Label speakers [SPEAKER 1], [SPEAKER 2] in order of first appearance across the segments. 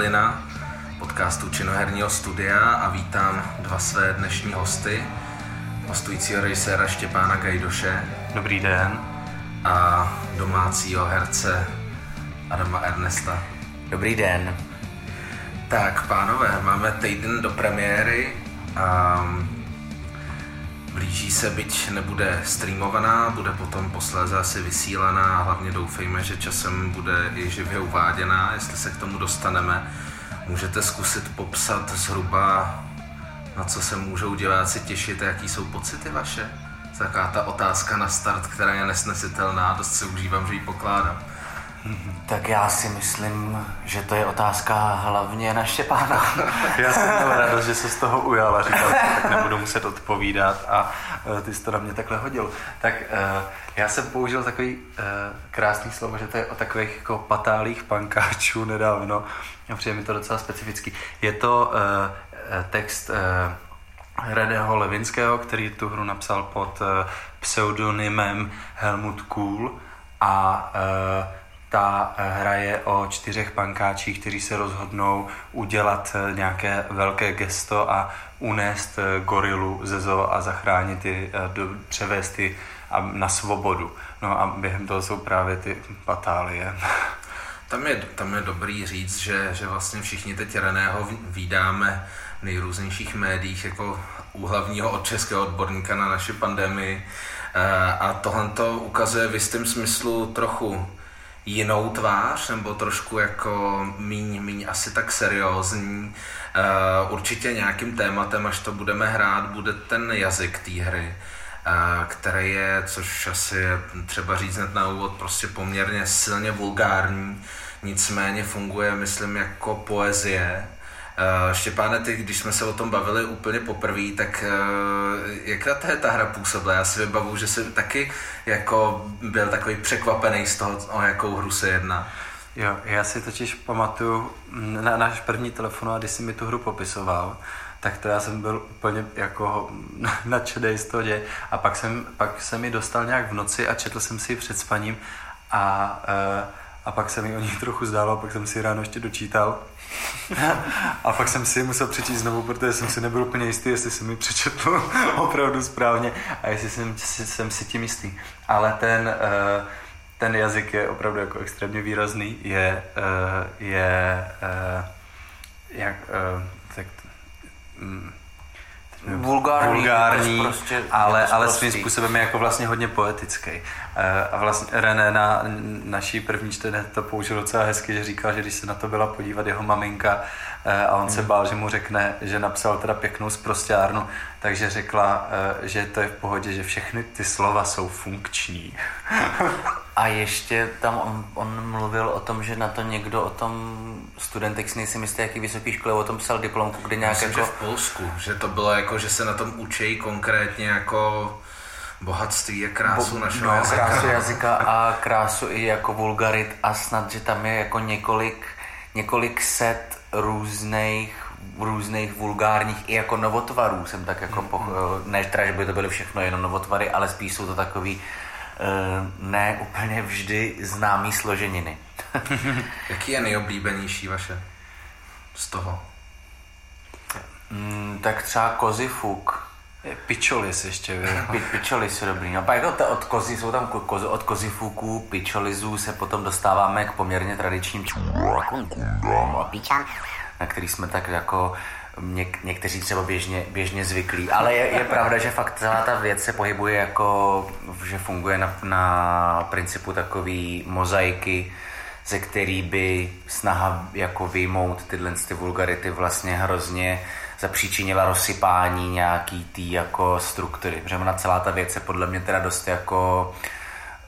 [SPEAKER 1] podcastu Kovadlina, podcastu činoherního studia a vítám dva své dnešní hosty, hostujícího režiséra Štěpána Gajdoše.
[SPEAKER 2] Dobrý den.
[SPEAKER 1] A domácího herce Adama Ernesta.
[SPEAKER 3] Dobrý den.
[SPEAKER 1] Tak, pánové, máme týden do premiéry a blíží se, byť nebude streamovaná, bude potom posléze asi vysílaná a hlavně doufejme, že časem bude i živě uváděná, jestli se k tomu dostaneme. Můžete zkusit popsat zhruba, na co se můžou diváci těšit a jaký jsou pocity vaše? Taková ta otázka na start, která je nesnesitelná, dost si užívám, že ji pokládám.
[SPEAKER 3] Tak já si myslím, že to je otázka hlavně na Štěpána.
[SPEAKER 2] já jsem měl radost, že se z toho ujal a říkal, že tak nebudu muset odpovídat a uh, ty jsi to na mě takhle hodil. Tak uh, já jsem použil takový uh, krásný slovo, že to je o takových jako patálých pankáčů nedávno a přijde mi to docela specificky. Je to text Reného Levinského, který tu hru napsal pod pseudonymem Helmut Kohl a ta eh, hra je o čtyřech pankáčích, kteří se rozhodnou udělat eh, nějaké velké gesto a unést eh, gorilu ze zoo a zachránit ji, převést ji na svobodu. No a během toho jsou právě ty patálie.
[SPEAKER 1] Tam je, tam je dobrý říct, že, že vlastně všichni teď Reného vydáme v nejrůznějších médiích jako úhlavního od českého odborníka na naši pandemii. A tohle to ukazuje v jistém smyslu trochu jinou tvář, nebo trošku jako míň, míň asi tak seriózní. Uh, určitě nějakým tématem, až to budeme hrát, bude ten jazyk té hry, uh, který je, což asi je třeba říct hned na úvod, prostě poměrně silně vulgární, nicméně funguje, myslím, jako poezie, Uh, Štěpáne, ty, když jsme se o tom bavili úplně poprvé, tak uh, jak té ta hra působila? Já si vybavu, že jsi taky jako byl takový překvapený z toho, o jakou hru se jedná.
[SPEAKER 2] Jo, já si totiž pamatuju na náš první telefon, a když jsi mi tu hru popisoval, tak to já jsem byl úplně jako nadšený z toho děje. A pak jsem, pak jsem mi dostal nějak v noci a četl jsem si ji před spaním a, uh, a pak se mi o ní trochu zdálo, pak jsem si ráno ještě dočítal a pak jsem si musel přečíst znovu, protože jsem si nebyl úplně jistý, jestli jsem mi přečetl opravdu správně a jestli jsem, jsem si tím jistý. Ale ten, uh, ten jazyk je opravdu jako extrémně výrazný, je, uh, je uh, jak, tak,
[SPEAKER 3] um, vulgární,
[SPEAKER 2] vulgární prostě ale, ale svým způsobem je jako vlastně hodně poetický. Eh, a vlastně René na naší první čtené to použil docela hezky, že říkal, že když se na to byla podívat jeho maminka eh, a on hmm. se bál, že mu řekne, že napsal teda pěknou zprostěrnu, takže řekla, eh, že to je v pohodě, že všechny ty slova jsou funkční.
[SPEAKER 3] A ještě tam on, on mluvil o tom, že na to někdo o tom studentek si nejsem jistý, jaký vysoký škole o tom psal diplomku, kde nějak
[SPEAKER 1] Myslím,
[SPEAKER 3] jako...
[SPEAKER 1] že v Polsku, že to bylo jako, že se na tom učí konkrétně jako bohatství a krásu Bo, našeho
[SPEAKER 3] no, jazyka. krásu jazyka a krásu i jako vulgarit a snad, že tam je jako několik, několik set různých různých vulgárních i jako novotvarů jsem tak jako, po, ne teda, že by to byly všechno jenom novotvary, ale spíš jsou to takový Eh, ne úplně vždy známý složeniny.
[SPEAKER 1] Jaký je nejoblíbenější vaše z toho?
[SPEAKER 3] Mm, tak třeba kozifuk.
[SPEAKER 2] Pičolis ještě,
[SPEAKER 3] Pi, Pičolis je dobrý. No pak jako od kozy, jsou tam kozy, od kozifuků, pičolizů se potom dostáváme k poměrně tradičním na který jsme tak jako něk, někteří třeba běžně, běžně zvyklí. Ale je, je pravda, že fakt celá ta věc se pohybuje jako, že funguje na, na principu takové mozaiky, ze který by snaha jako vyjmout tyhle ty vulgarity vlastně hrozně zapříčinila rozsypání nějaký tý jako struktury. Protože ona celá ta věc je podle mě teda dost jako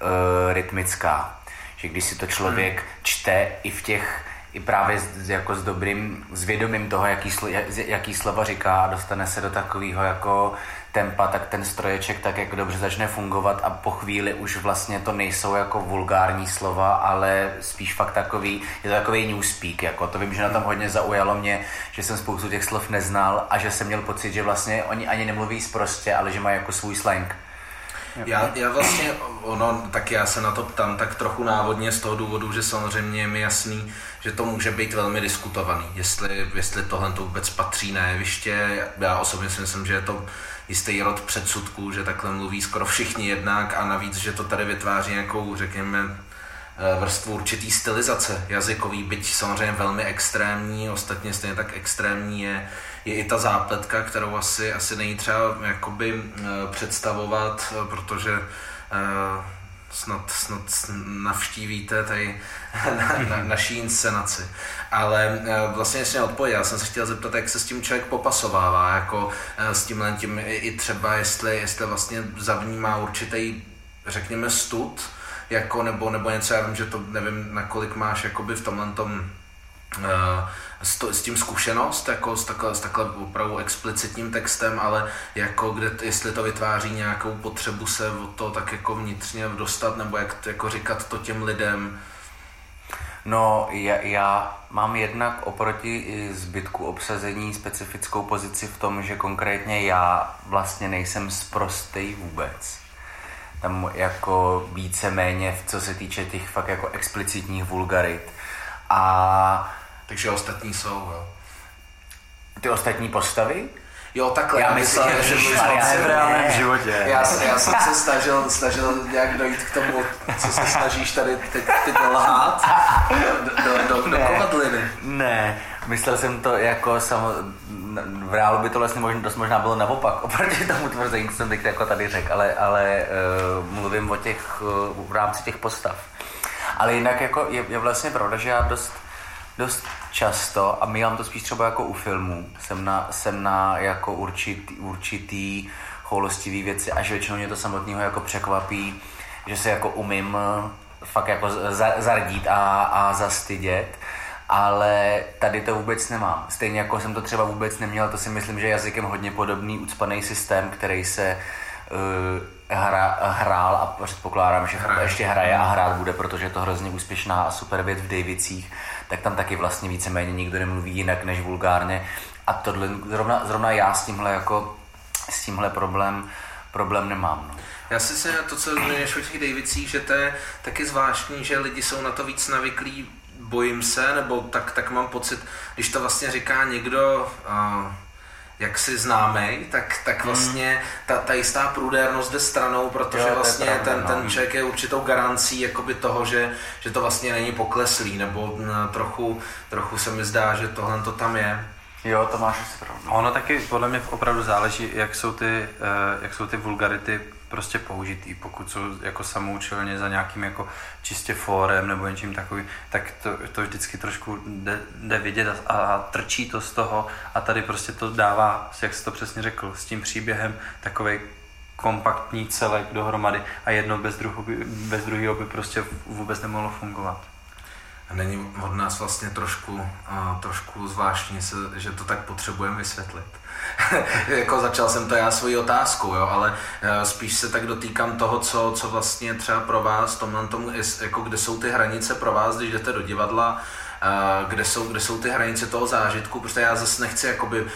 [SPEAKER 3] uh, rytmická. Že když si to člověk hmm. čte i v těch i právě s, jako s dobrým, s vědomím toho, jaký, slo, jaký slova říká a dostane se do takového jako tempa, tak ten stroječek tak jako dobře začne fungovat a po chvíli už vlastně to nejsou jako vulgární slova, ale spíš fakt takový, je to takový newspeak, jako to vím, že na tom hodně zaujalo mě, že jsem spoustu těch slov neznal a že jsem měl pocit, že vlastně oni ani nemluví zprostě, ale že mají jako svůj slang.
[SPEAKER 1] Já, já vlastně, ono, tak já se na to ptám tak trochu návodně z toho důvodu, že samozřejmě je mi jasný, že to může být velmi diskutovaný, jestli, jestli tohle to vůbec patří na jeviště. Já osobně si myslím, že je to jistý rod předsudků, že takhle mluví skoro všichni jednak a navíc, že to tady vytváří nějakou, řekněme, eh, vrstvu určitý stylizace jazykový, byť samozřejmě velmi extrémní, ostatně stejně tak extrémní je, je i ta zápletka, kterou asi, asi není třeba jakoby eh, představovat, protože eh, snad, snad navštívíte tady na, na, naší inscenaci. Ale vlastně jestli odpověděl, já jsem se chtěl zeptat, jak se s tím člověk popasovává, jako s tímhle tím i třeba, jestli, jestli vlastně zavnímá určitý, řekněme, stud, jako, nebo, nebo něco, já vím, že to nevím, nakolik máš jakoby v tomhle tom s, to, s tím zkušenost, jako s takhle, s takhle opravdu explicitním textem, ale jako kde, jestli to vytváří nějakou potřebu se o to tak jako vnitřně dostat, nebo jak jako říkat to těm lidem,
[SPEAKER 3] No, já, já mám jednak oproti zbytku obsazení specifickou pozici v tom, že konkrétně já vlastně nejsem zprostý vůbec. Tam jako víceméně, co se týče těch fakt jako explicitních vulgarit. A
[SPEAKER 1] takže ostatní jsou, jo.
[SPEAKER 3] Ty ostatní postavy?
[SPEAKER 1] Jo, takhle.
[SPEAKER 3] Já myslím, že, že
[SPEAKER 2] v reálném životě.
[SPEAKER 1] Já, já jsem se snažil, snažil nějak dojít k tomu, co se snažíš tady teď, teď lhát do, do, do, do kovadliny.
[SPEAKER 3] Ne, myslel jsem to jako samo, v reálu by to vlastně možná, dost možná bylo naopak, oproti tomu tvrzení, co jsem teď jako tady řekl, ale, ale uh, mluvím o těch, uh, v rámci těch postav. Ale jinak jako je, je vlastně pravda, že já dost dost často, a mývám to spíš třeba jako u filmů, jsem na, jsem na jako určitý, určitý choulostivý věci, až většinou mě to samotného jako překvapí, že se jako umím eh, fakt jako zardít a, a zastydět, ale tady to vůbec nemám. Stejně jako jsem to třeba vůbec neměl, to si myslím, že jazykem hodně podobný ucpaný systém, který se uh, hra, hrál a předpokládám, že hraje. ještě hraje a hrát bude, protože je to hrozně úspěšná a super věc v Davicích, tak tam taky vlastně víceméně nikdo nemluví jinak než vulgárně. A tohle, zrovna, zrovna já s tímhle jako s tímhle problém, problém nemám. No.
[SPEAKER 1] Já si se to, co zmiňuješ o těch Davicích, že to je taky zvláštní, že lidi jsou na to víc navyklí, bojím se, nebo tak, tak mám pocit, když to vlastně říká někdo, uh, jak si známý, tak, tak hmm. vlastně ta, ta jistá průdérnost jde stranou, protože jo, vlastně pravda, ten, no. ten člověk je určitou garancí jakoby toho, že, že to vlastně není pokleslý, nebo na, trochu, trochu se mi zdá, že tohle to tam je.
[SPEAKER 3] Jo, to máš asi pravdu.
[SPEAKER 2] Ono taky podle mě opravdu záleží, jak jsou ty, eh, jak jsou ty vulgarity prostě použitý. Pokud jsou jako samoučelně za nějakým jako čistě fórem nebo něčím takovým, tak to, to vždycky trošku jde, jde vidět a, a trčí to z toho a tady prostě to dává, jak jsi to přesně řekl, s tím příběhem takový kompaktní celek dohromady a jedno bez, druhu, bez druhého by prostě vůbec nemohlo fungovat.
[SPEAKER 1] A není od nás vlastně trošku, trošku zvláštní, že to tak potřebujeme vysvětlit. jako začal jsem to já svoji otázkou, jo, ale uh, spíš se tak dotýkám toho, co, co vlastně třeba pro vás, tomhle tomu, jako kde jsou ty hranice pro vás, když jdete do divadla, Uh, kde jsou, kde jsou ty hranice toho zážitku, protože já zase nechci jakoby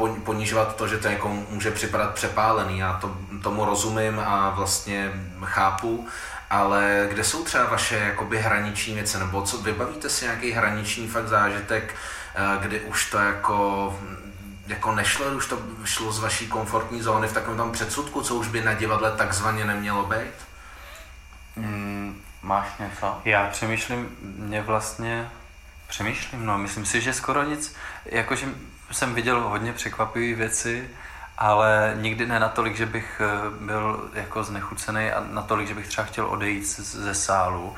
[SPEAKER 1] uh, ponižovat to, že to jako může připadat přepálený, já to, tomu rozumím a vlastně chápu, ale kde jsou třeba vaše jakoby hraniční věci, nebo co, vybavíte si nějaký hraniční fakt zážitek, eh, kdy už to jako jako nešlo, už to šlo z vaší komfortní zóny v takovém tom předsudku, co už by na divadle takzvaně nemělo být?
[SPEAKER 3] Mm, máš něco?
[SPEAKER 2] Já přemýšlím, mě vlastně přemýšlím, no, myslím si, že skoro nic, jakože jsem viděl hodně překvapivé věci, ale nikdy ne natolik, že bych eh, byl jako znechucený a natolik, že bych třeba chtěl odejít ze sálu.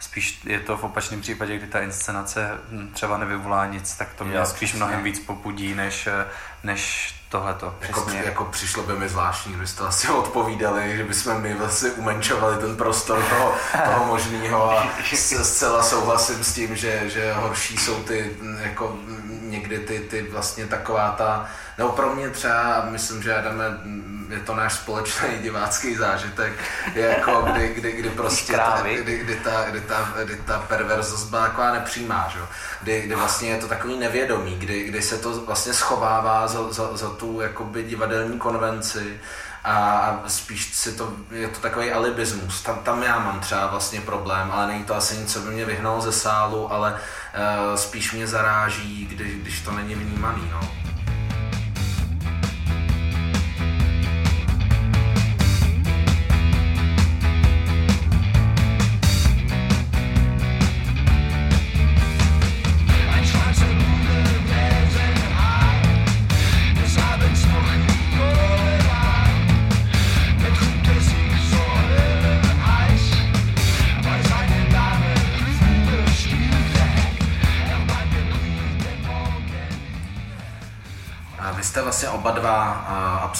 [SPEAKER 2] Spíš je to v opačném případě, kdy ta inscenace hm, třeba nevyvolá nic, tak to mě Já, spíš mnohem víc popudí, než, eh, než tohleto.
[SPEAKER 1] Jako, jako přišlo by mi zvláštní, kdybyste asi odpovídali, že bychom my vlastně umenčovali ten prostor toho, toho možného a zcela souhlasím s tím, že, že horší jsou ty, jako někdy ty, ty vlastně taková ta, nebo pro mě třeba, myslím, že jdeme, je to náš společný divácký zážitek, je jako kdy, kdy, kdy prostě ta, kdy, kdy, ta, kdy, ta, kdy ta perverzost byla taková nepřímá, že? Kdy, kdy vlastně je to takový nevědomí, kdy, kdy se to vlastně schovává za, za, za tu jakoby divadelní konvenci a spíš si to, je to takový alibismus. Tam, tam já mám třeba vlastně problém, ale není to asi nic, co by mě vyhnalo ze sálu, ale uh, spíš mě zaráží, když, když to není vnímaný. No.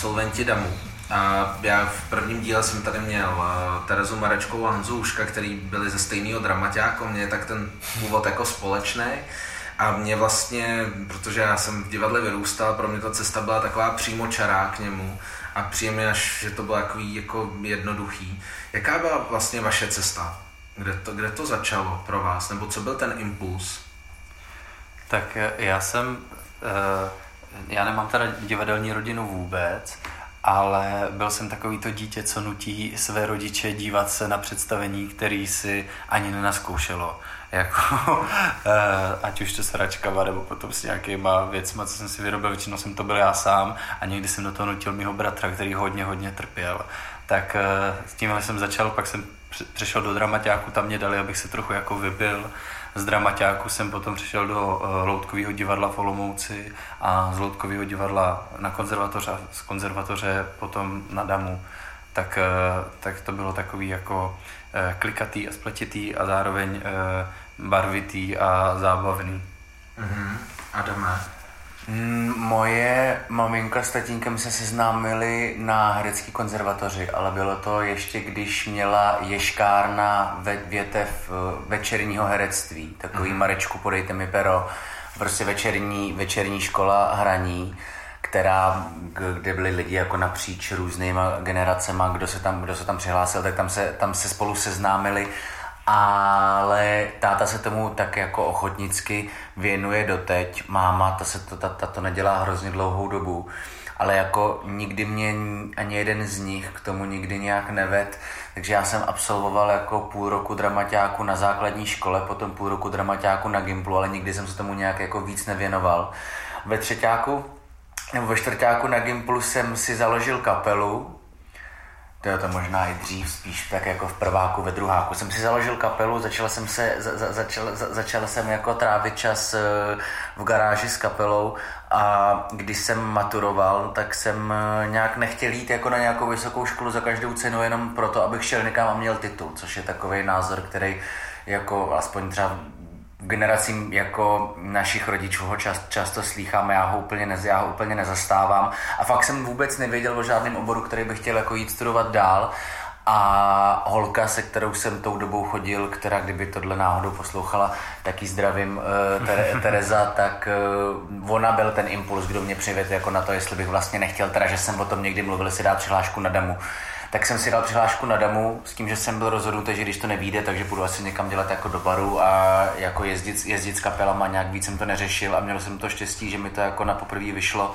[SPEAKER 1] Absolventi DAMu. A já v prvním díle jsem tady měl Terezu Marečkovou a Hanzu Uška, který byli ze stejného dramaťáku, mě tak ten původ jako společný. A mě vlastně, protože já jsem v divadle vyrůstal, pro mě ta cesta byla taková přímo čará k němu a příjemně až, že to bylo takový jako jednoduchý. Jaká byla vlastně vaše cesta? Kde to, kde to začalo pro vás? Nebo co byl ten impuls?
[SPEAKER 2] Tak já jsem uh já nemám teda divadelní rodinu vůbec, ale byl jsem takový to dítě, co nutí své rodiče dívat se na představení, který si ani nenaskoušelo. Jako, eh, ať už to sračka, nebo potom s nějakýma věcma, co jsem si vyrobil, většinou jsem to byl já sám a někdy jsem do toho nutil mého bratra, který hodně, hodně trpěl. Tak eh, s tímhle jsem začal, pak jsem přešel do dramaťáku, tam mě dali, abych se trochu jako vybil z dramaťáku jsem potom přišel do uh, Loutkového divadla v Olomouci a z Loutkového divadla na konzervatoře a z konzervatoře potom na Damu. Tak, uh, tak to bylo takový jako uh, klikatý a spletitý a zároveň barvitý a zábavný.
[SPEAKER 1] Mm-hmm. Adame?
[SPEAKER 3] Mm, moje maminka s tatínkem se seznámili na herecké konzervatoři, ale bylo to ještě, když měla ješkárna ve, větev eh, večerního herectví. Takový mm. Marečku, podejte mi pero. Prostě večerní, večerní škola hraní, která, kde byli lidi jako napříč různýma generacema, kdo se tam, kdo se tam přihlásil, tak tam se, tam se spolu seznámili ale táta se tomu tak jako ochotnicky věnuje doteď. Máma, ta, se to, ta, ta to nedělá hrozně dlouhou dobu, ale jako nikdy mě ani jeden z nich k tomu nikdy nějak neved, takže já jsem absolvoval jako půl roku dramaťáku na základní škole, potom půl roku dramaťáku na Gimplu, ale nikdy jsem se tomu nějak jako víc nevěnoval. Ve třetíku nebo ve čtvrtáku na Gimplu jsem si založil kapelu, to je to možná i dřív, spíš tak jako v prváku, ve druháku. Jsem si založil kapelu, začal jsem, se, za, za, začal, za, začal jsem jako trávit čas eh, v garáži s kapelou a když jsem maturoval, tak jsem eh, nějak nechtěl jít jako na nějakou vysokou školu za každou cenu jenom proto, abych šel někam a měl titul, což je takový názor, který jako aspoň třeba generacím jako našich rodičů ho čas, často slýcháme, já ho, úplně nez, já ho úplně nezastávám. A fakt jsem vůbec nevěděl o žádném oboru, který bych chtěl jako jít studovat dál. A holka, se kterou jsem tou dobou chodil, která kdyby tohle náhodou poslouchala, tak ji zdravím, uh, Tere, Tereza, tak uh, ona byl ten impuls, kdo mě přivedl jako na to, jestli bych vlastně nechtěl, teda, že jsem o tom někdy mluvil, si dát přihlášku na damu tak jsem si dal přihlášku na damu s tím, že jsem byl rozhodnutý, že když to nevíde, takže budu asi někam dělat jako do baru a jako jezdit, jezdit s kapelama, nějak víc jsem to neřešil a měl jsem to štěstí, že mi to jako na poprvé vyšlo,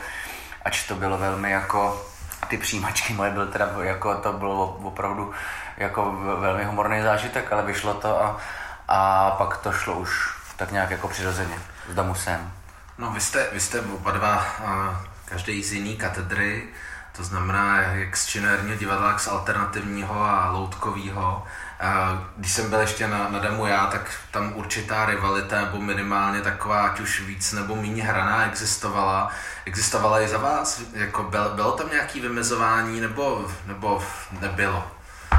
[SPEAKER 3] ač to bylo velmi jako ty přijímačky moje byl teda jako, to bylo opravdu jako velmi humorný zážitek, ale vyšlo to a, a pak to šlo už tak nějak jako přirozeně s Damusem.
[SPEAKER 1] No vy jste, vy jste oba dva, každý z jiný katedry, to znamená jak z činérního divadla, z alternativního a loutkového. Když jsem byl ještě na, na demo já, tak tam určitá rivalita, nebo minimálně taková, ať už víc nebo méně hraná, existovala. Existovala i za vás? Jako byl, bylo tam nějaké vymezování, nebo, nebo nebylo?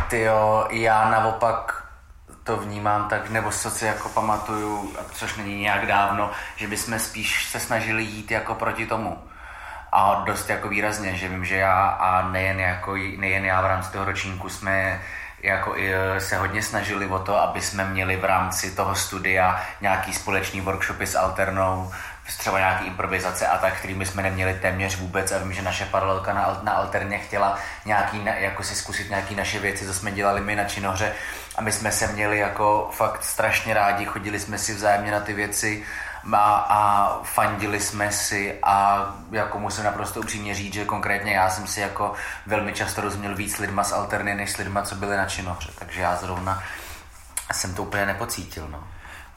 [SPEAKER 3] Ty jo, já naopak to vnímám tak, nebo co si jako pamatuju, což není nějak dávno, že bychom spíš se snažili jít jako proti tomu a dost jako výrazně, že vím, že já a nejen, jako, nejen já v rámci toho ročníku jsme jako i e, se hodně snažili o to, aby jsme měli v rámci toho studia nějaký společný workshopy s Alternou, třeba nějaký improvizace a tak, kterými jsme neměli téměř vůbec. A vím, že naše paralelka na, na Alterně chtěla nějaký, jako si zkusit nějaký naše věci, co jsme dělali my na Činohře. A my jsme se měli jako fakt strašně rádi, chodili jsme si vzájemně na ty věci a, a fandili jsme si a jako musím naprosto upřímně říct, že konkrétně já jsem si jako velmi často rozuměl víc lidma z Alterny, než s lidma, co byli na činohře, takže já zrovna jsem to úplně nepocítil, no.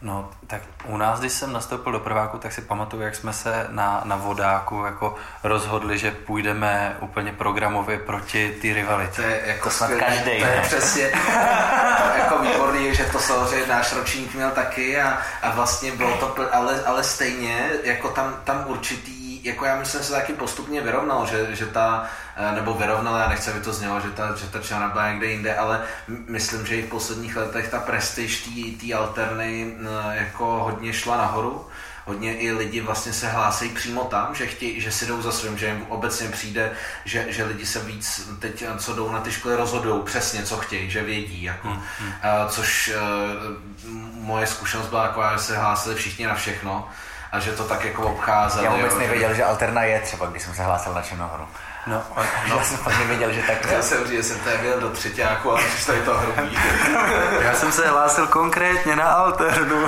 [SPEAKER 2] No, tak u nás, když jsem nastoupil do prváku, tak si pamatuju, jak jsme se na, na vodáku jako rozhodli, že půjdeme úplně programově proti ty rivalitě.
[SPEAKER 1] To je jako
[SPEAKER 3] To snad každej,
[SPEAKER 1] To je
[SPEAKER 3] ne?
[SPEAKER 1] přesně jako výborný, že to samozřejmě náš ročník měl taky a, a vlastně bylo to, ale, ale stejně, jako tam, tam určitý, jako já myslím, že se taky postupně vyrovnal, že, že ta, eh, nebo vyrovnal, já nechci, aby to znělo, že ta, že ta čára byla někde jinde, ale myslím, že i v posledních letech ta prestiž té- alterny eh, jako hodně šla nahoru hodně i lidi vlastně se hlásí přímo tam, že, chtějí, že si jdou za svým, že jim obecně přijde, že, že lidi se víc teď, co jdou na ty školy, rozhodují přesně, co chtějí, že vědí. Jako. Hmm, hmm. Což moje zkušenost byla taková, že se hlásili všichni na všechno a že to tak jako obcházeli.
[SPEAKER 3] Já vůbec
[SPEAKER 1] jo,
[SPEAKER 3] nevěděl, že Alterna je třeba, když jsem se hlásil na Černohoru.
[SPEAKER 2] No,
[SPEAKER 3] No. Já jsem fakt nevěděl, že tak
[SPEAKER 1] Já jsem říct, že jsem tady byl do třetíku, ale přišlo tady to hrubý.
[SPEAKER 2] Já jsem se hlásil konkrétně na Alternu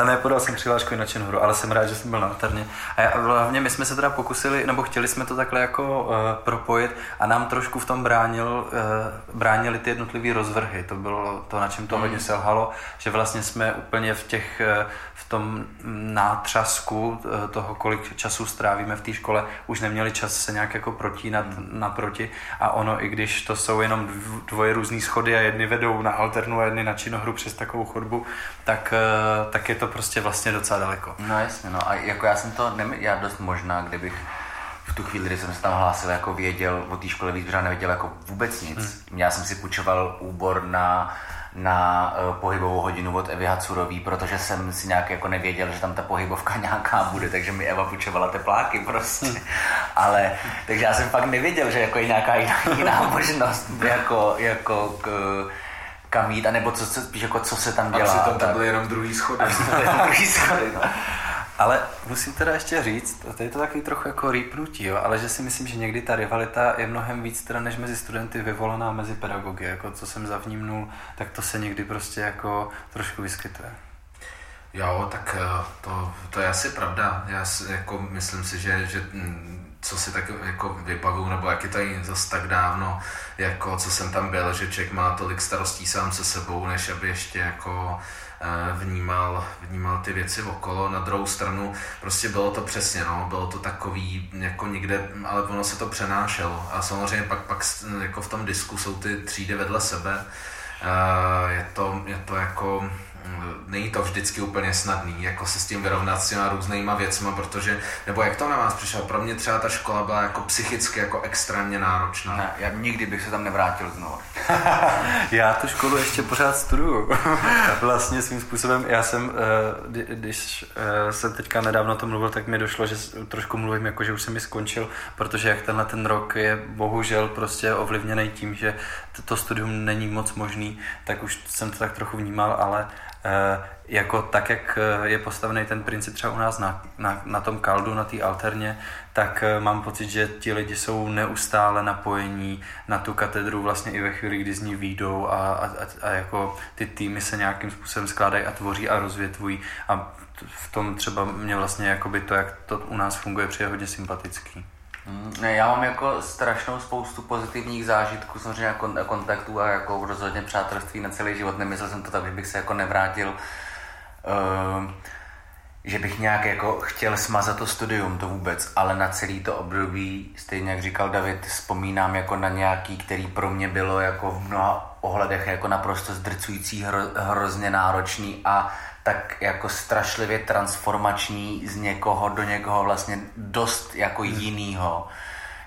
[SPEAKER 2] a nepodal jsem přihlášku i na Čenhoru, ale jsem rád, že jsem byl na Alterně. A já, hlavně my jsme se teda pokusili, nebo chtěli jsme to takhle jako uh, propojit a nám trošku v tom bránil, uh, bránili ty jednotlivé rozvrhy. To bylo to, na čem to hodně selhalo, že vlastně jsme úplně v těch, uh, v tom nátřasku uh, toho, kolik času strávíme v té škole, už neměli čas se nějak jako protínat naproti a ono, i když to jsou jenom dv- dvoje různé schody a jedny vedou na alternu a jedny na činohru přes takovou chodbu, tak, eh, tak je to prostě vlastně docela daleko.
[SPEAKER 3] No jasně, no a jako já jsem to, nem, já dost možná, kdybych v tu chvíli, kdy jsem se tam hlásil, jako věděl o té škole víc, nevěděl jako vůbec nic. Hmm. Já jsem si půjčoval úbor na, na uh, pohybovou hodinu od Evy Hacurový, protože jsem si nějak jako nevěděl, že tam ta pohybovka nějaká bude, takže mi Eva půjčovala tepláky prostě. Ale, takže já jsem fakt nevěděl, že jako je nějaká jiná, jiná možnost, jako, jako k, kam jít, anebo co, co, jako co se tam
[SPEAKER 1] A
[SPEAKER 3] dělá.
[SPEAKER 1] přitom tam byly jenom druhý schody.
[SPEAKER 3] To je druhý schody, no.
[SPEAKER 2] Ale musím teda ještě říct, to je to takový trochu jako rýpnutí, jo, ale že si myslím, že někdy ta rivalita je mnohem víc teda než mezi studenty vyvolaná mezi pedagogy, jako co jsem zavnímnul, tak to se někdy prostě jako trošku vyskytuje.
[SPEAKER 1] Jo, tak eh, to, to je asi pravda. Já si, jako, myslím si, že, že mm, co si tak jako vybavu, nebo jak je to zase tak dávno, jako co jsem tam byl, že člověk má tolik starostí sám se sebou, než aby ještě jako vnímal, vnímal ty věci okolo. Na druhou stranu prostě bylo to přesně, no, bylo to takový jako někde, ale ono se to přenášelo. A samozřejmě pak, pak jako v tom disku jsou ty třídy vedle sebe. Je to, je to jako není to vždycky úplně snadný, jako se s tím vyrovnat s těma různýma věcma, protože, nebo jak to na vás přišlo, pro mě třeba ta škola byla jako psychicky jako extrémně náročná.
[SPEAKER 3] Ne, já nikdy bych se tam nevrátil znovu.
[SPEAKER 2] Já tu školu ještě pořád studuju. vlastně svým způsobem, já jsem, eh, kdy- když eh, jsem teďka nedávno o tom mluvil, tak mi došlo, že trošku mluvím jako, že už jsem mi skončil, protože jak tenhle ten rok je bohužel prostě ovlivněný tím, že to- to studium není moc možný, tak už jsem to tak trochu vnímal, ale jako tak, jak eh, je postavený ten princip třeba u nás na, na, na tom kaldu, na té alterně, tak eh, mám pocit, že ti lidi jsou neustále napojení na tu katedru vlastně i ve chvíli, kdy z ní výjdou a, a, a, jako ty týmy se nějakým způsobem skládají a tvoří a rozvětvují a v tom třeba mě vlastně jakoby to, jak to u nás funguje, přijde hodně sympatický.
[SPEAKER 3] Mm, Ne, já mám jako strašnou spoustu pozitivních zážitků, samozřejmě jako kontaktů a jako rozhodně přátelství na celý život. Nemyslel jsem to tak, že bych se jako nevrátil, uh, že bych nějak jako chtěl smazat to studium, to vůbec, ale na celý to období, stejně jak říkal David, vzpomínám jako na nějaký, který pro mě bylo jako v mnoha ohledech jako naprosto zdrcující, hro, hrozně náročný a tak jako strašlivě transformační z někoho do někoho vlastně dost jako jinýho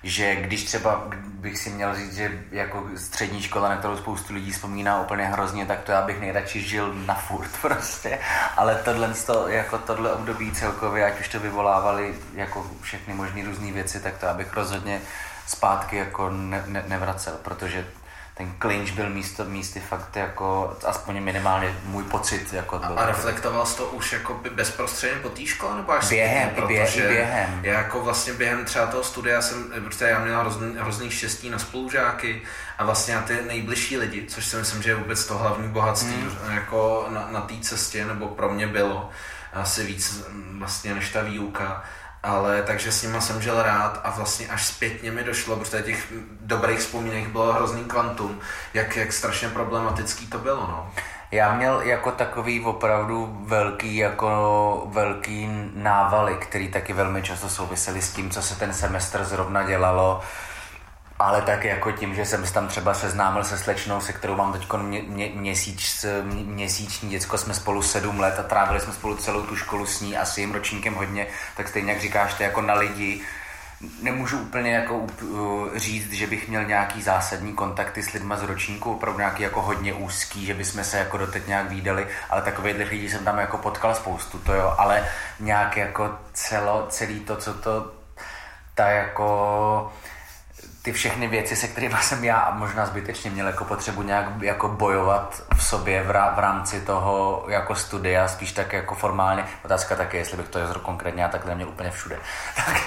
[SPEAKER 3] že když třeba bych si měl říct, že jako střední škola, na kterou spoustu lidí vzpomíná úplně hrozně, tak to já bych nejradši žil na furt prostě. Ale tohle, to, jako tohle období celkově, ať už to vyvolávali jako všechny možné různé věci, tak to já bych rozhodně zpátky jako ne, ne, nevracel, protože ten clinch byl místo, místy fakt jako, aspoň minimálně můj pocit. Jako byl
[SPEAKER 1] A reflektoval jsi to už jako by bezprostředně po té škole? Nebo až
[SPEAKER 3] Během, i bě-
[SPEAKER 1] Protože
[SPEAKER 3] během.
[SPEAKER 1] Já jako vlastně během třeba toho studia jsem, protože já měl hrozný, hrozný štěstí na spolužáky a vlastně na ty nejbližší lidi, což si myslím, že je vůbec to hlavní bohatství
[SPEAKER 3] Hmm.
[SPEAKER 1] mm. jako na, na té cestě, nebo pro mě bylo, asi víc vlastně než ta výuka. Ale takže s nima jsem žil rád a vlastně až zpětně mi došlo, protože těch dobrých vzpomínek bylo hrozný kvantum, jak, jak strašně problematický to bylo. No.
[SPEAKER 3] Já měl jako takový opravdu velký, jako velký návaly, který taky velmi často souvisely s tím, co se ten semestr zrovna dělalo. Ale tak jako tím, že jsem se tam třeba seznámil se slečnou, se kterou mám teď mě, mě, měsíc, měsíční děcko, jsme spolu sedm let a trávili jsme spolu celou tu školu s ní a s jejím ročníkem hodně, tak stejně jak říkáš, to jako na lidi, nemůžu úplně jako uh, říct, že bych měl nějaký zásadní kontakty s lidma z ročníku, opravdu nějaký jako hodně úzký, že bychom se jako doteď nějak výdali, ale takových lidí jsem tam jako potkal spoustu, to jo, ale nějak jako celo, celý to, co to, ta jako ty všechny věci, se kterými jsem já možná zbytečně měl jako potřebu nějak jako bojovat v sobě v, v rámci toho jako studia, spíš tak jako formálně. Otázka také, jestli bych to jezero konkrétně, já takhle měl úplně všude. Tak,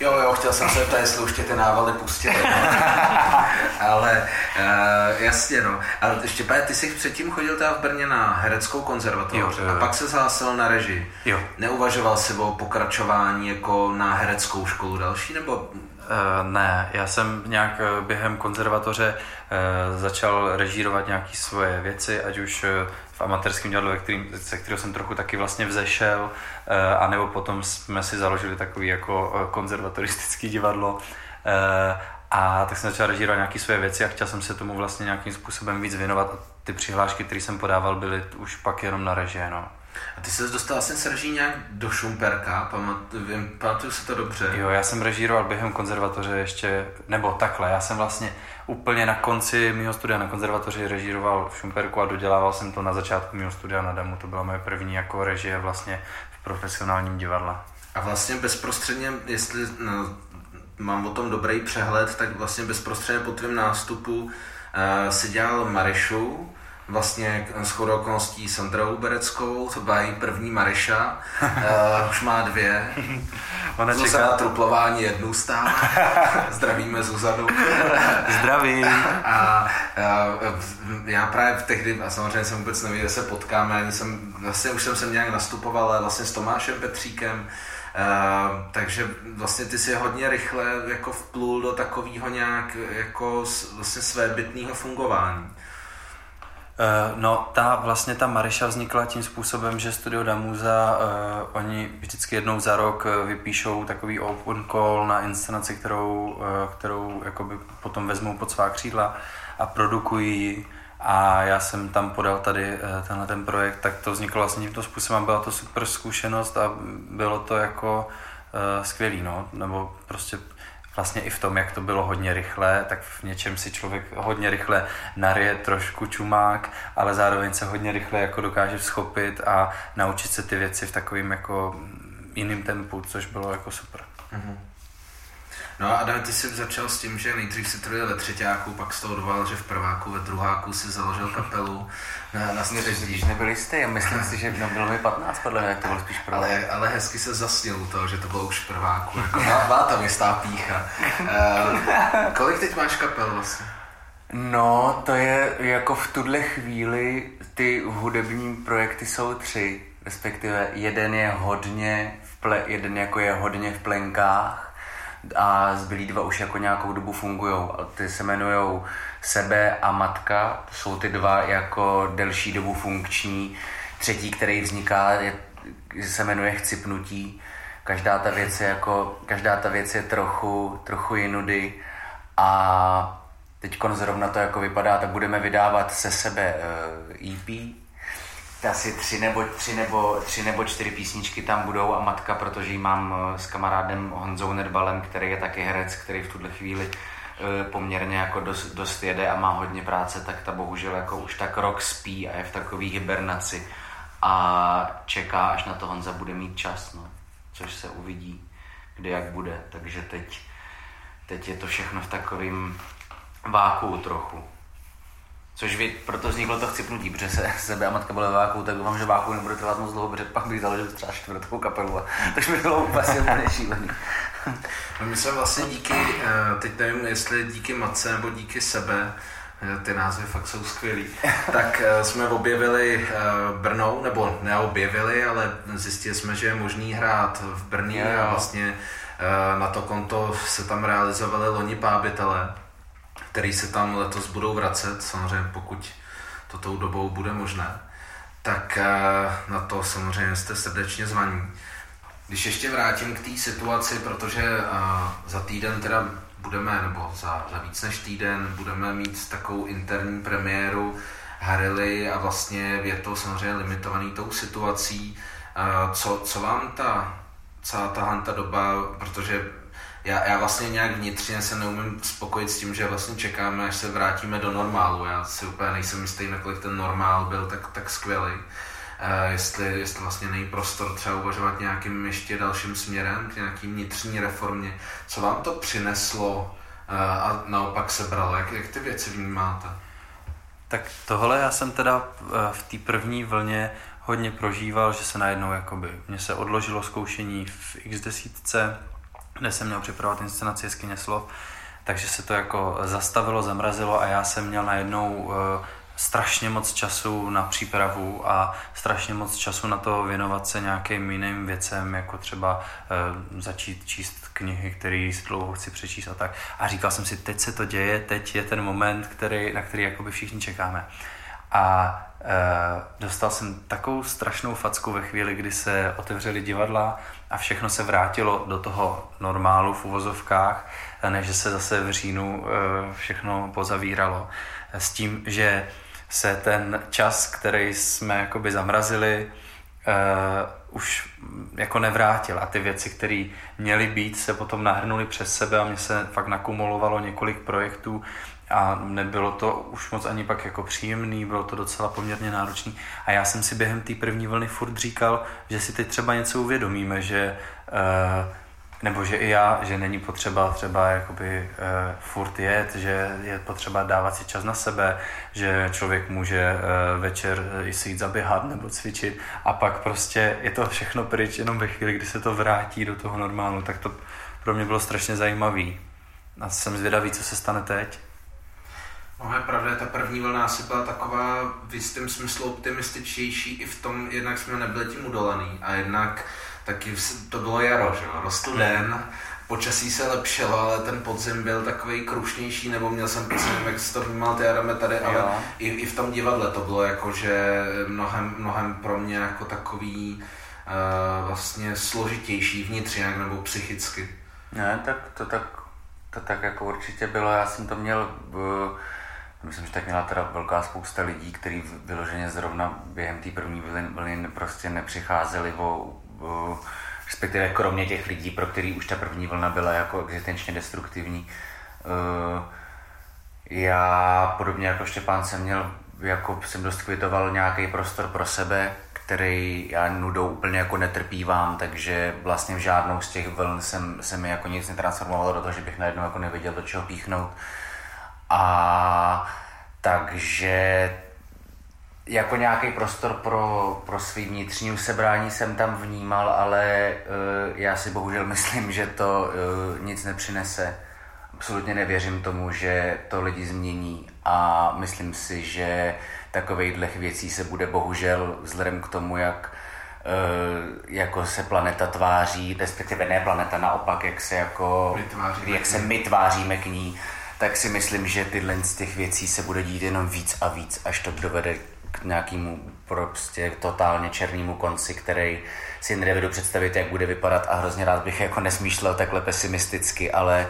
[SPEAKER 1] Jo, jo, chtěl jsem se ptát, jestli už tě ty návaly pustili. Ale uh, jasně, no. Ale ještě, ty jsi předtím chodil teda v Brně na hereckou konzervatoř jo, a pak se zhásil na režii.
[SPEAKER 2] Jo.
[SPEAKER 1] Neuvažoval jsi o pokračování jako na hereckou školu další, nebo
[SPEAKER 2] Uh, ne, já jsem nějak eh, během konzervatoře uh, začal režírovat nějaké svoje věci, ať už v amatérském divadle, kterým, se kterého jsem trochu taky vlastně vzešel, uh, anebo potom jsme si založili takový jako konzervatoristický divadlo. Uh, a tak jsem začal režírovat nějaké svoje věci a chtěl jsem se tomu vlastně nějakým způsobem víc věnovat a ty přihlášky, které jsem podával, byly už pak jenom na režie. No.
[SPEAKER 1] A ty se dostal asi Serží nějak do Šumperka, pamatuju, pamatuju se to dobře.
[SPEAKER 2] Jo, já jsem režíroval během konzervatoře ještě, nebo takhle, já jsem vlastně úplně na konci mého studia na konzervatoři režíroval v Šumperku a dodělával jsem to na začátku mého studia na Damu. To byla moje první jako režie vlastně v profesionálním divadle.
[SPEAKER 1] A vlastně bezprostředně, jestli no, mám o tom dobrý přehled, tak vlastně bezprostředně po tvém nástupu uh, si dělal Marišu, vlastně s chodou okolností s Andreou Bereckou, to byla její první Mareša, uh, už má dvě. Ona Zuzana čeká... Truplování jednu stále. Zdravíme Zuzanu.
[SPEAKER 2] Zdraví.
[SPEAKER 1] A, uh, já právě v tehdy, a samozřejmě jsem vůbec nevěděl, že se potkáme, ani jsem, vlastně už jsem se nějak nastupoval, ale vlastně s Tomášem Petříkem, Uh, takže vlastně ty si hodně rychle jako vplul do takového nějak jako vlastně svébytného fungování.
[SPEAKER 2] Eh, no, ta vlastně ta Mariša vznikla tím způsobem, že Studio Damuza, uh, oni vždycky jednou za rok eh, vypíšou takový open call na inscenaci, kterou, uh, kterou jakoby potom vezmou pod svá křídla a produkují. A já jsem tam podal tady tenhle ten projekt, tak to vzniklo vlastně tímto způsobem, byla to super zkušenost a bylo to jako uh, skvělý, no, nebo prostě vlastně i v tom, jak to bylo hodně rychle, tak v něčem si člověk hodně rychle narije trošku čumák, ale zároveň se hodně rychle jako dokáže schopit a naučit se ty věci v takovým jako jiným tempu, což bylo jako super. Mm-hmm.
[SPEAKER 1] No a Adam, ty jsi začal s tím, že nejdřív si trojil ve třetíku, pak z toho doval, že v prváku, ve druháku si založil kapelu na, na střední.
[SPEAKER 3] Když nebyl jistý, myslím si, že no, bylo mi 15, podle mě, to bylo spíš prvá.
[SPEAKER 1] Ale, ale hezky se zasnil u toho, že to bylo už v prváku, jako byla tam jistá pícha. Uh, kolik teď máš kapel vlastně?
[SPEAKER 3] No, to je jako v tuhle chvíli ty hudební projekty jsou tři, respektive jeden je hodně v ple, jeden jako je hodně v plenkách, a zbylí dva už jako nějakou dobu fungují. Ty se jmenují Sebe a Matka, jsou ty dva jako delší dobu funkční. Třetí, který vzniká, je, se jmenuje Chcipnutí. Každá ta věc je, jako, každá ta věc je trochu, trochu jinudy a teď zrovna to jako vypadá, tak budeme vydávat se sebe EP, eh, asi tři nebo, tři, nebo, tři nebo čtyři písničky tam budou a matka, protože ji mám eh, s kamarádem Honzou Nedbalem, který je taky herec, který v tuhle chvíli eh, poměrně jako dost, dost jede a má hodně práce, tak ta bohužel jako už tak rok spí a je v takové hibernaci a čeká, až na to Honza bude mít čas, no. což se uvidí, kde jak bude. Takže teď, teď je to všechno v takovém váku trochu. Což vy, proto vzniklo to chcipnutí, protože se sebe a matka byla váku, tak doufám, že váku nebude trvat moc dlouho, protože pak bych založil třeba čtvrtou kapelu a to by bylo úplně úplně šílený.
[SPEAKER 1] No my jsme vlastně díky, eh, teď nevím, jestli díky matce nebo díky sebe, ty názvy fakt jsou skvělý. tak uh, jsme objevili uh, Brno, nebo neobjevili, ale zjistili jsme, že je možný hrát v Brně a vlastně na to konto se tam realizovali loni pábitele, který se tam letos budou vracet, samozřejmě pokud to tou dobou bude možné. Tak uh, na to samozřejmě jste srdečně zvaní. Když ještě vrátím k té situaci, protože uh, za týden teda budeme, nebo za, za víc než týden, budeme mít takovou interní premiéru Harily a vlastně je to samozřejmě limitovaný tou situací. Uh, co, co vám ta celá ta doba, protože já, já vlastně nějak vnitřně se neumím spokojit s tím, že vlastně čekáme, až se vrátíme do normálu. Já si úplně nejsem jistý, nakolik ten normál byl tak, tak skvělý. Uh, jestli, jestli vlastně není prostor třeba uvažovat nějakým ještě dalším směrem k nějakým vnitřní reformě. Co vám to přineslo uh, a naopak sebralo? Jak, jak ty věci vnímáte?
[SPEAKER 2] Tak tohle já jsem teda eh, v té první vlně hodně prožíval, že se najednou jakoby, mně se odložilo zkoušení v x desítce, kde jsem měl připravovat inscenaci Jeskyně slov, takže se to jako zastavilo, zamrazilo a já jsem měl najednou uh, strašně moc času na přípravu a strašně moc času na to věnovat se nějakým jiným věcem, jako třeba uh, začít číst knihy, které si dlouho chci přečíst a tak. A říkal jsem si, teď se to děje, teď je ten moment, který, na který jakoby všichni čekáme. A e, dostal jsem takovou strašnou facku ve chvíli, kdy se otevřely divadla a všechno se vrátilo do toho normálu v uvozovkách, než se zase v říjnu e, všechno pozavíralo. S tím, že se ten čas, který jsme jakoby zamrazili, uh, už jako nevrátil a ty věci, které měly být, se potom nahrnuly přes sebe a mně se fakt nakumulovalo několik projektů a nebylo to už moc ani pak jako příjemný, bylo to docela poměrně náročný a já jsem si během té první vlny furt říkal, že si teď třeba něco uvědomíme, že uh, nebo že i já, že není potřeba třeba jakoby uh, furt jet, že je potřeba dávat si čas na sebe, že člověk může uh, večer i si jít zaběhat nebo cvičit a pak prostě je to všechno pryč jenom ve chvíli, kdy se to vrátí do toho normálu, tak to pro mě bylo strašně zajímavý. A jsem zvědavý, co se stane teď.
[SPEAKER 1] No je pravda, ta první vlna asi byla taková v jistém smyslu optimističtější i v tom, jednak jsme nebyli tím udolaný a jednak taky to bylo jaro, že jo, rostl hmm. den, počasí se lepšilo, ale ten podzim byl takový krušnější, nebo měl jsem pocit, jak jsi to vnímal ty Jarome tady, ale i, i, v tom divadle to bylo jako, že mnohem, mnohem pro mě jako takový uh, vlastně složitější vnitřně nebo psychicky.
[SPEAKER 3] Ne, tak to tak, to tak jako určitě bylo, já jsem to měl uh, Myslím, že tak měla teda velká spousta lidí, kteří vyloženě zrovna během té první vlny prostě nepřicházeli o, o, respektive kromě těch lidí, pro který už ta první vlna byla jako existenčně destruktivní. Uh, já podobně jako Štěpán jsem měl, jako jsem dost kvitoval nějaký prostor pro sebe, který já nudou úplně jako netrpívám, takže vlastně v žádnou z těch vln jsem, se mi jako nic netransformovalo do toho, že bych najednou jako nevěděl, do čeho píchnout. A takže jako nějaký prostor pro, pro svý vnitřní sebrání jsem tam vnímal, ale uh, já si bohužel myslím, že to uh, nic nepřinese. Absolutně nevěřím tomu, že to lidi změní a myslím si, že takovýchhle věcí se bude bohužel vzhledem k tomu, jak uh, jako se planeta tváří, respektive ne planeta, naopak, jak se jako, jak se my tváříme k ní, tak si myslím, že tyhle z těch věcí se bude dít jenom víc a víc, až to dovede k nějakému prostě totálně černému konci, který si nedovedu představit, jak bude vypadat a hrozně rád bych jako nesmýšlel takhle pesimisticky, ale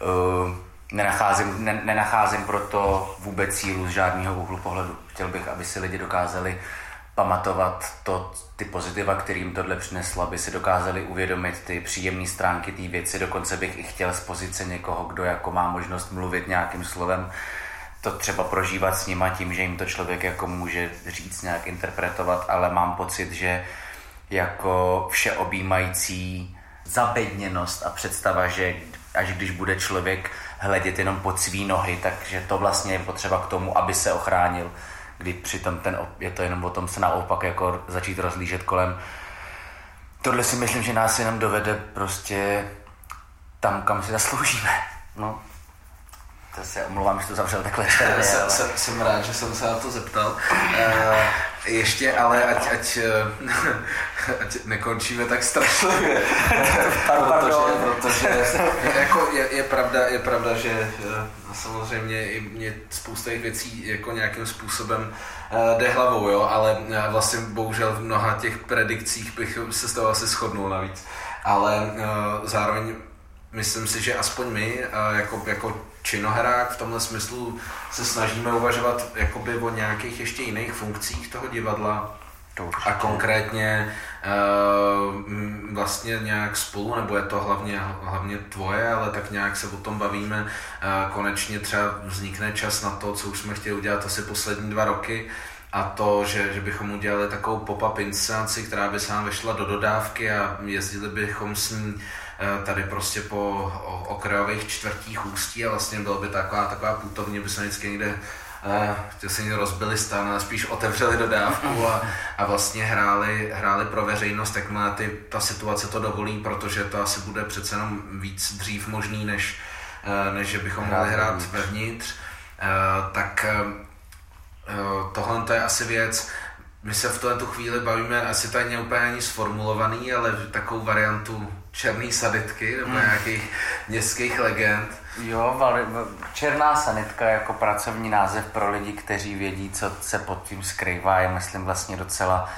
[SPEAKER 3] uh, nenacházím, ne, nenacházím proto vůbec sílu z žádného úhlu pohledu. Chtěl bych, aby si lidi dokázali pamatovat to, ty pozitiva, kterým tohle přineslo, aby si dokázali uvědomit ty příjemné stránky té věci. Dokonce bych i chtěl z pozice někoho, kdo jako má možnost mluvit nějakým slovem, to třeba prožívat s nima tím, že jim to člověk jako může říct, nějak interpretovat, ale mám pocit, že jako všeobjímající zabedněnost a představa, že až když bude člověk hledět jenom pod svý nohy, takže to vlastně je potřeba k tomu, aby se ochránil kdy přitom ten, je to jenom o tom se naopak jako začít rozlížet kolem. Tohle si myslím, že nás jenom dovede prostě tam, kam si zasloužíme. No. To se omlouvám, že to zavřel takhle černě,
[SPEAKER 1] jsem,
[SPEAKER 3] ale...
[SPEAKER 1] jsem, jsem rád, že jsem se na to zeptal. Uh, ještě ale ať, ať, eh, ať nekončíme tak strašlivě, protože, protože jako je, je, pravda, je pravda, že eh, samozřejmě i mě spousta těch věcí jako nějakým způsobem jde hlavou, jo, ale vlastně bohužel v mnoha těch predikcích bych se z toho asi shodnul navíc. Ale zároveň myslím si, že aspoň my jako, jako činoherák v tomhle smyslu se snažíme uvažovat jakoby o nějakých ještě jiných funkcích toho divadla. A konkrétně uh, vlastně nějak spolu, nebo je to hlavně, hlavně tvoje, ale tak nějak se o tom bavíme. Uh, konečně třeba vznikne čas na to, co už jsme chtěli udělat asi poslední dva roky, a to, že, že bychom udělali takovou pop-up inscenaci, která by se nám vešla do dodávky a jezdili bychom s ní tady prostě po okrajových čtvrtích ústí a vlastně bylo by taková, taková putovně, by se vždycky někde uh, si někde rozbili stan, ale spíš otevřeli dodávku a, a vlastně hráli, hráli pro veřejnost, má ty, ta situace to dovolí, protože to asi bude přece jenom víc dřív možný, než, uh, než že bychom mohli hrát vevnitř. Uh, tak uh, tohle to je asi věc, my se v tuhle chvíli bavíme, asi to není úplně ani sformulovaný, ale takovou variantu černý saditky nebo hmm. nějakých městských legend.
[SPEAKER 3] Jo, černá sanitka jako pracovní název pro lidi, kteří vědí, co se pod tím skrývá, je myslím vlastně docela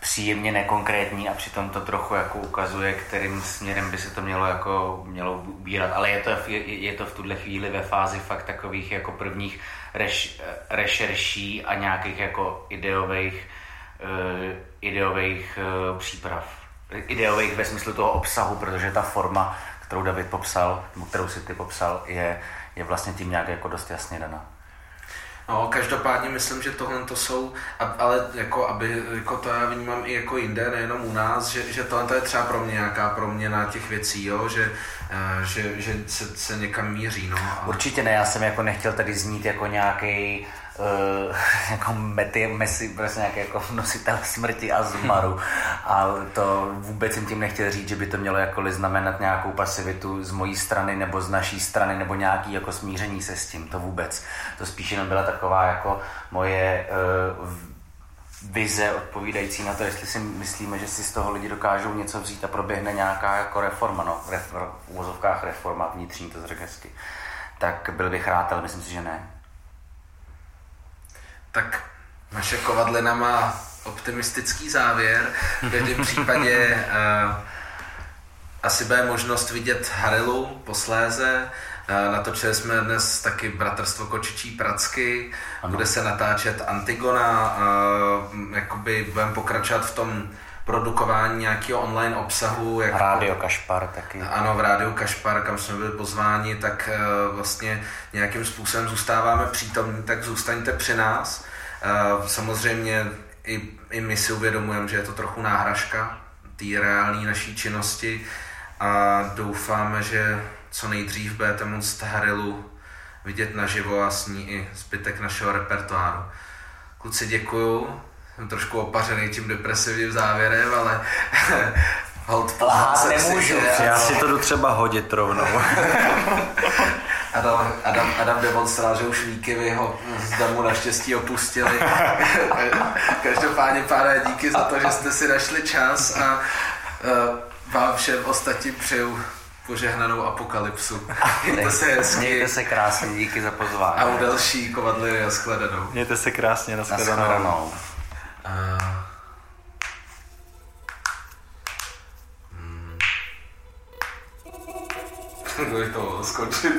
[SPEAKER 3] příjemně nekonkrétní a přitom to trochu jako ukazuje, kterým směrem by se to mělo jako mělo ubírat. Ale je to, je, je to v tuhle chvíli ve fázi fakt takových jako prvních reš, rešerší a nějakých jako ideových, uh, ideových uh, příprav ideových ve smyslu toho obsahu, protože ta forma, kterou David popsal, kterou si ty popsal, je, je vlastně tím nějak jako dost jasně daná.
[SPEAKER 1] No, každopádně myslím, že tohle to jsou, ale jako, aby, jako to já vnímám i jako jinde, nejenom u nás, že, že tohle to je třeba pro mě nějaká proměna těch věcí, jo? Že, eh, že, že se, se někam míří. No.
[SPEAKER 3] Určitě ne, já jsem jako nechtěl tady znít jako nějaký uh, jako mety, mesi, prostě nějaký jako nositel smrti a zmaru. A to vůbec jsem tím nechtěl říct, že by to mělo jakkoliv znamenat nějakou pasivitu z mojí strany nebo z naší strany nebo nějaký jako smíření se s tím, to vůbec. To spíš jenom byla taková jako moje uh, vize odpovídající na to, jestli si myslíme, že si z toho lidi dokážou něco vzít a proběhne nějaká jako reforma, no, ref, v úvozovkách reforma vnitřní, to řekl hezky. Tak byl bych rád, ale myslím si, že ne.
[SPEAKER 1] Tak naše kovadlina má optimistický závěr. V každém případě uh, asi bude možnost vidět Harilu posléze. Uh, natočili jsme dnes taky Bratrstvo kočičí pracky, ano. bude se natáčet Antigona, uh, jakoby budeme pokračovat v tom produkování nějakého online obsahu.
[SPEAKER 3] Jako, Rádio Kašpar taky.
[SPEAKER 1] Ano, v Rádiu Kašpar, kam jsme byli pozváni, tak uh, vlastně nějakým způsobem zůstáváme přítomní, tak zůstaňte při nás. Uh, samozřejmě i, i my si uvědomujeme, že je to trochu náhražka té reální naší činnosti a doufáme, že co nejdřív budete moct Harilu vidět naživo a s ní i zbytek našeho repertoáru. Kluci, děkuju. Jsem trošku opařený tím depresivním závěrem, ale hold
[SPEAKER 3] Aha, nemůžu.
[SPEAKER 2] Si, já si to jdu třeba hodit rovnou.
[SPEAKER 1] Adam, Adam, Adam demonstroval, že už Víky ho z domu naštěstí opustili. Každopádně, páne, díky za to, že jste si našli čas a uh, vám všem ostatním přeju požehnanou apokalypsu.
[SPEAKER 3] Mějte se hezky. Mějte se krásně, díky za pozvání.
[SPEAKER 1] A u další kovadly a shledanou.
[SPEAKER 2] Mějte se krásně, nashledanou. nashledanou. Uh,
[SPEAKER 1] to skončit.